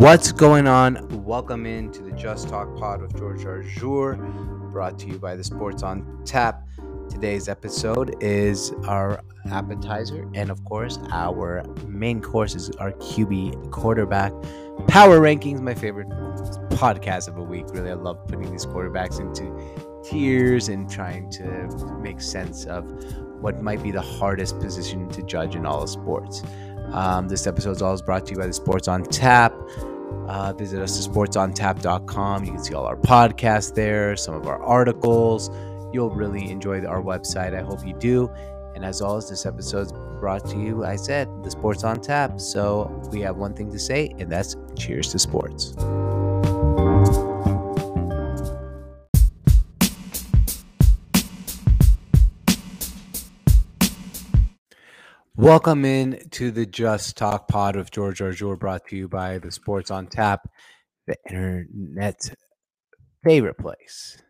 What's going on? Welcome into the Just Talk Pod with George Arjour, brought to you by the Sports on Tap. Today's episode is our appetizer, and of course, our main course is our QB quarterback power rankings. My favorite podcast of a week. Really, I love putting these quarterbacks into tiers and trying to make sense of what might be the hardest position to judge in all of sports. Um, this episode is always brought to you by the Sports on Tap. Uh, visit us at sportsontap.com. You can see all our podcasts there, some of our articles. You'll really enjoy our website. I hope you do. And as always, this episode is brought to you, I said, the Sports on Tap. So we have one thing to say, and that's cheers to sports. Welcome in to the Just Talk Pod with George Arjour, brought to you by the Sports on Tap, the internet's favorite place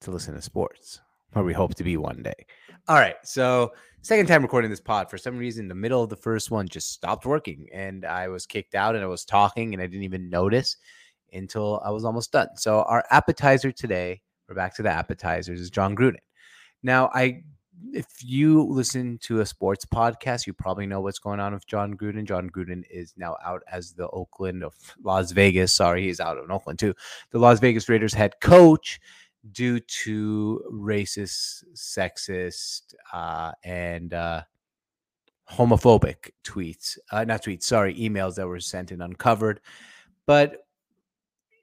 to listen to sports, where we hope to be one day. All right, so second time recording this pod. For some reason, the middle of the first one just stopped working, and I was kicked out, and I was talking, and I didn't even notice until I was almost done. So our appetizer today, we're back to the appetizers, is Jon Gruden. Now I if you listen to a sports podcast, you probably know what's going on with Jon Gruden. Jon Gruden is now out as the Oakland of Las Vegas. Sorry, he's out of Oakland too. The Las Vegas Raiders head coach due to racist, sexist, uh, and uh, homophobic tweets. Uh, not tweets, sorry, emails that were sent and uncovered. But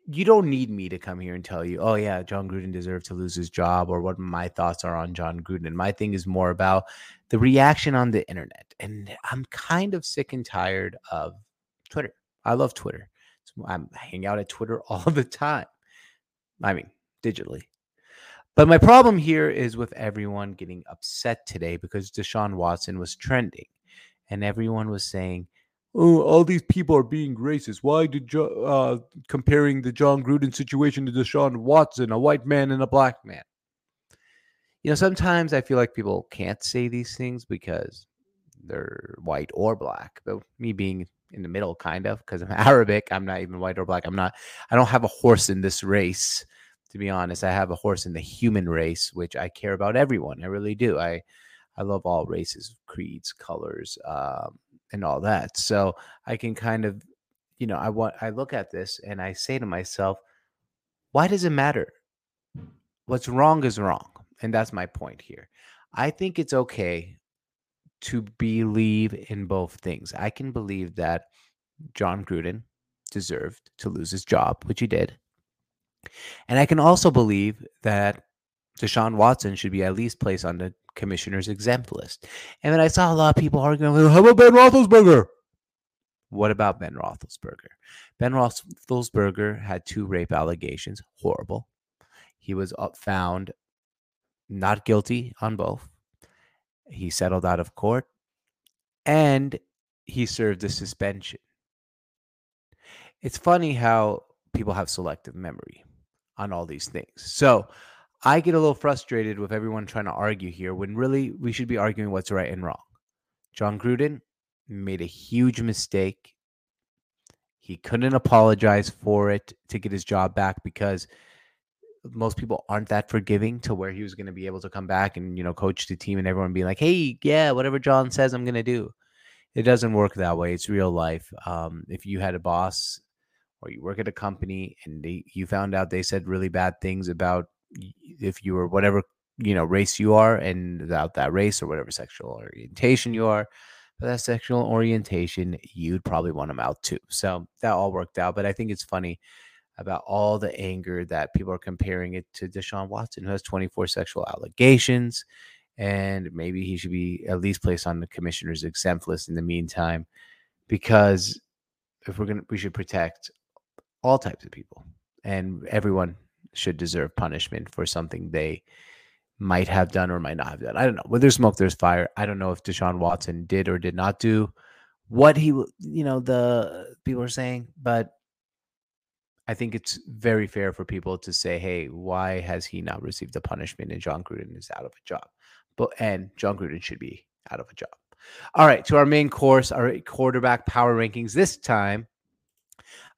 you don't need me to come here and tell you, oh yeah, Jon Gruden deserved to lose his job or what my thoughts are on Jon Gruden. My thing is more about the reaction on the internet. And I'm kind of sick and tired of Twitter. I love Twitter. I'm hang out at Twitter all the time. I mean, digitally. But my problem here is with everyone getting upset today because Deshaun Watson was trending and everyone was saying, oh, all these people are being racist. Why did jo- uh, comparing the Jon Gruden situation to Deshaun Watson, a white man and a black man? You know, sometimes I feel like people can't say these things because they're white or black. But me being in the middle, kind of, because I'm Arabic, I'm not even white or black. I'm not. I don't have a horse in this race. To be honest, I have a horse in the human race, which I care about everyone. I really do. I I love all races, creeds, colors, um, and all that. So I can kind of, you know, I want I look at this and I say to myself, why does it matter? What's wrong is wrong. And that's my point here. I think it's okay to believe in both things. I can believe that Jon Gruden deserved to lose his job, which he did. And I can also believe that Deshaun Watson should be at least placed on the commissioner's exempt list. And then I saw a lot of people arguing, how about Ben Roethlisberger? What about Ben Roethlisberger? Ben Roethlisberger had two rape allegations, horrible. He was uh, found not guilty on both. He settled out of court and he served a suspension. It's funny how people have selective memory on all these things. So I get a little frustrated with everyone trying to argue here when really we should be arguing what's right and wrong. Jon Gruden made a huge mistake. He couldn't apologize for it to get his job back because most people aren't that forgiving to where he was going to be able to come back and you know coach the team and everyone be like, "Hey, yeah, whatever Jon says, I'm going to do." It doesn't work that way. It's real life. Um, if you had a boss or you work at a company and they, you found out they said really bad things about if you were whatever you know race you are and without that race or whatever sexual orientation you are but that sexual orientation you'd probably want them out too. So that all worked out but i think it's funny about all the anger that people are comparing it to deshaun watson who has 24 sexual allegations and maybe he should be at least placed on the commissioner's exempt list in the meantime because if we're gonna we should protect all types of people and everyone should deserve punishment for something they might have done or might not have done. I don't know. Where there's smoke, there's fire. I don't know if Deshaun Watson did or did not do what he, you know, the people are saying, but I think it's very fair for people to say, hey, why has he not received the punishment and Jon Gruden is out of a job? But and Jon Gruden should be out of a job. All right, to our main course, our quarterback power rankings. This time,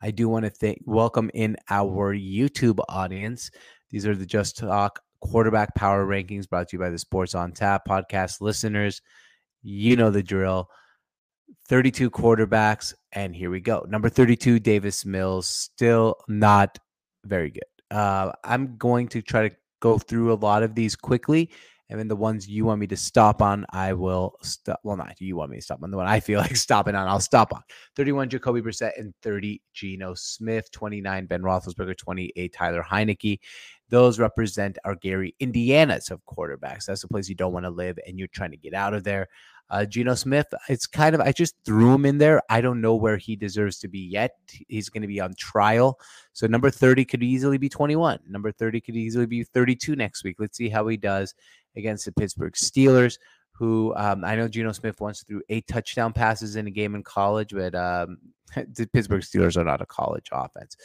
I do want to thank welcome in our YouTube audience. These are the Just Talk quarterback power rankings brought to you by the Sports on Tap podcast listeners. You know the drill. 32 quarterbacks, and here we go. Number 32, Davis Mills, still not very good. Uh, I'm going to try to go through a lot of these quickly and then the ones you want me to stop on, I will stop. Well, not you want me to stop on. The one I feel like stopping on, I'll stop on. 31, Jacoby Brissett, and 30, Geno Smith. 29, Ben Roethlisberger. 28, Tyler Heinicke. Those represent our Gary Indianas of quarterbacks. That's the place you don't want to live and you're trying to get out of there. Uh, Geno Smith, it's kind of, I just threw him in there. I don't know where he deserves to be yet. He's going to be on trial. So number 30 could easily be 21. Number 30 could easily be 32 next week. Let's see how he does against the Pittsburgh Steelers, who um, I know Geno Smith once threw eight touchdown passes in a game in college, but um, the Pittsburgh Steelers are not a college offense.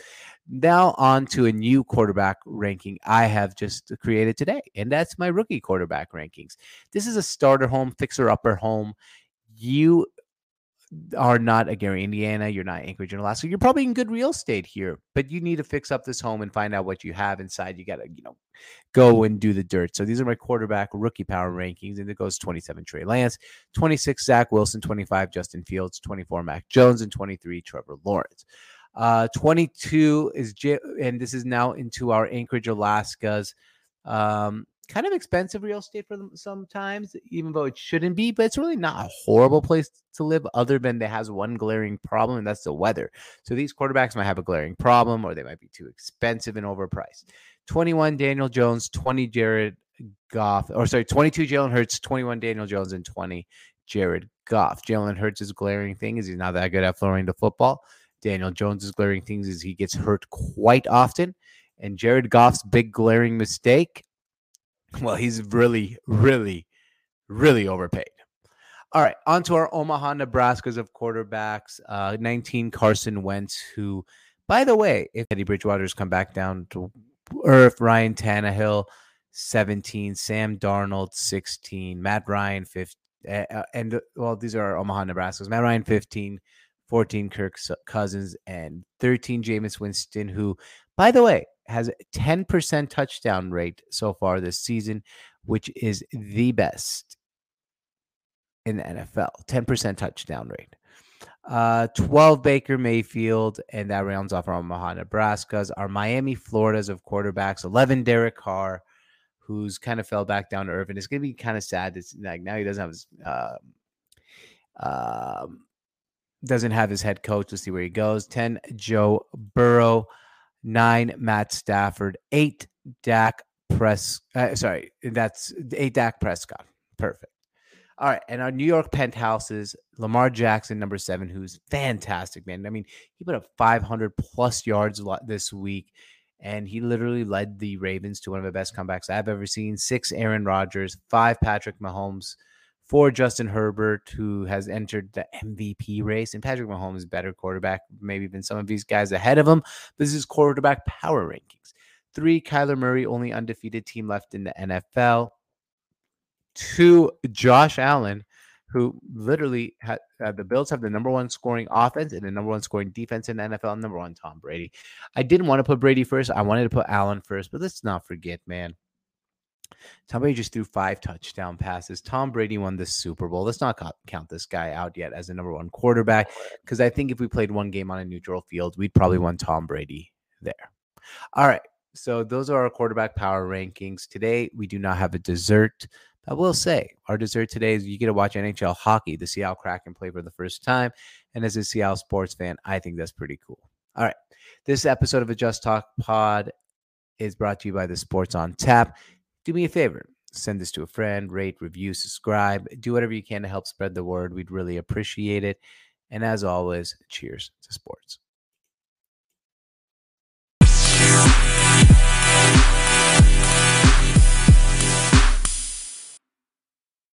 Now, on to a new quarterback ranking I have just created today, and that's my rookie quarterback rankings. This is a starter home, fixer upper home. You are not a Gary, Indiana. You're not Anchorage in Alaska. You're probably in good real estate here, but you need to fix up this home and find out what you have inside. You got to, you know, go and do the dirt. So these are my quarterback rookie power rankings, and it goes 27 Trey Lance, 26 Zach Wilson, 25 Justin Fields, 24 Mac Jones, and 23 Trevor Lawrence. Uh, 22 is J- and this is now into our Anchorage, Alaska's. Um, kind of expensive real estate for them sometimes, even though it shouldn't be. But it's really not a horrible place to live, other than that has one glaring problem, and that's the weather. So these quarterbacks might have a glaring problem, or they might be too expensive and overpriced. 21 Daniel Jones, 20 Jared Goff, or sorry, 22 Jalen Hurts, 21 Daniel Jones, and 20 Jared Goff. Jalen Hurts' glaring thing is he's not that good at throwing the football. Daniel Jones's glaring things is he gets hurt quite often. And Jared Goff's big glaring mistake well, he's really, really, really overpaid. All right, on to our Omaha, Nebraska's of quarterbacks. Uh, 19 Carson Wentz, who, by the way, if Teddy Bridgewater's come back down to earth, Ryan Tannehill, 17, Sam Darnold, 16, Matt Ryan, 15, uh, and well, these are Omaha, Nebraska's. Matt Ryan, 15, 14, Kirk Cousins, and 13, Jameis Winston, who, by the way, has 10% touchdown rate so far this season, which is the best in the NFL. 10% touchdown rate. Uh, 12 Baker Mayfield, and that rounds off our Omaha, Nebraska's. Our Miami, Florida's of quarterbacks. 11 Derek Carr, who's kind of fell back down to earth. And it's going to be kind of sad. It's like now he doesn't have his. Uh, um, doesn't have his head coach. Let's see where he goes. 10 Joe Burrow nine Matt Stafford, eight Dak Press. Uh, sorry, that's eight Dak Prescott. Perfect. All right, and our New York penthouses, Lamar Jackson, number seven, who's fantastic, man. I mean, he put up 500 plus yards this week, and he literally led the Ravens to one of the best comebacks I've ever seen. Six Aaron Rodgers, five Patrick Mahomes, four Justin Herbert, who has entered the MVP race. And Patrick Mahomes is better quarterback, maybe than some of these guys ahead of him. This is quarterback power rankings. Three, Kyler Murray, only undefeated team left in the NFL. Two, Josh Allen, who literally had uh, the Bills have the number one scoring offense and the number one scoring defense in the NFL. Number one, Tom Brady. I didn't want to put Brady first. I wanted to put Allen first, but let's not forget, man. Tom Brady just threw five touchdown passes. Tom Brady won the Super Bowl. Let's not count this guy out yet as the number one quarterback because I think if we played one game on a neutral field, we'd probably won Tom Brady there. All right. So those are our quarterback power rankings. Today, we do not have a dessert. I will say our dessert today is you get to watch NHL hockey, the Seattle Kraken play for the first time. And as a Seattle sports fan, I think that's pretty cool. All right. This episode of Adjust Talk Pod is brought to you by the Sports on Tap do me a favor send this to a friend, rate, review, subscribe, do whatever you can to help spread the word. We'd really appreciate it. And as always, cheers to sports.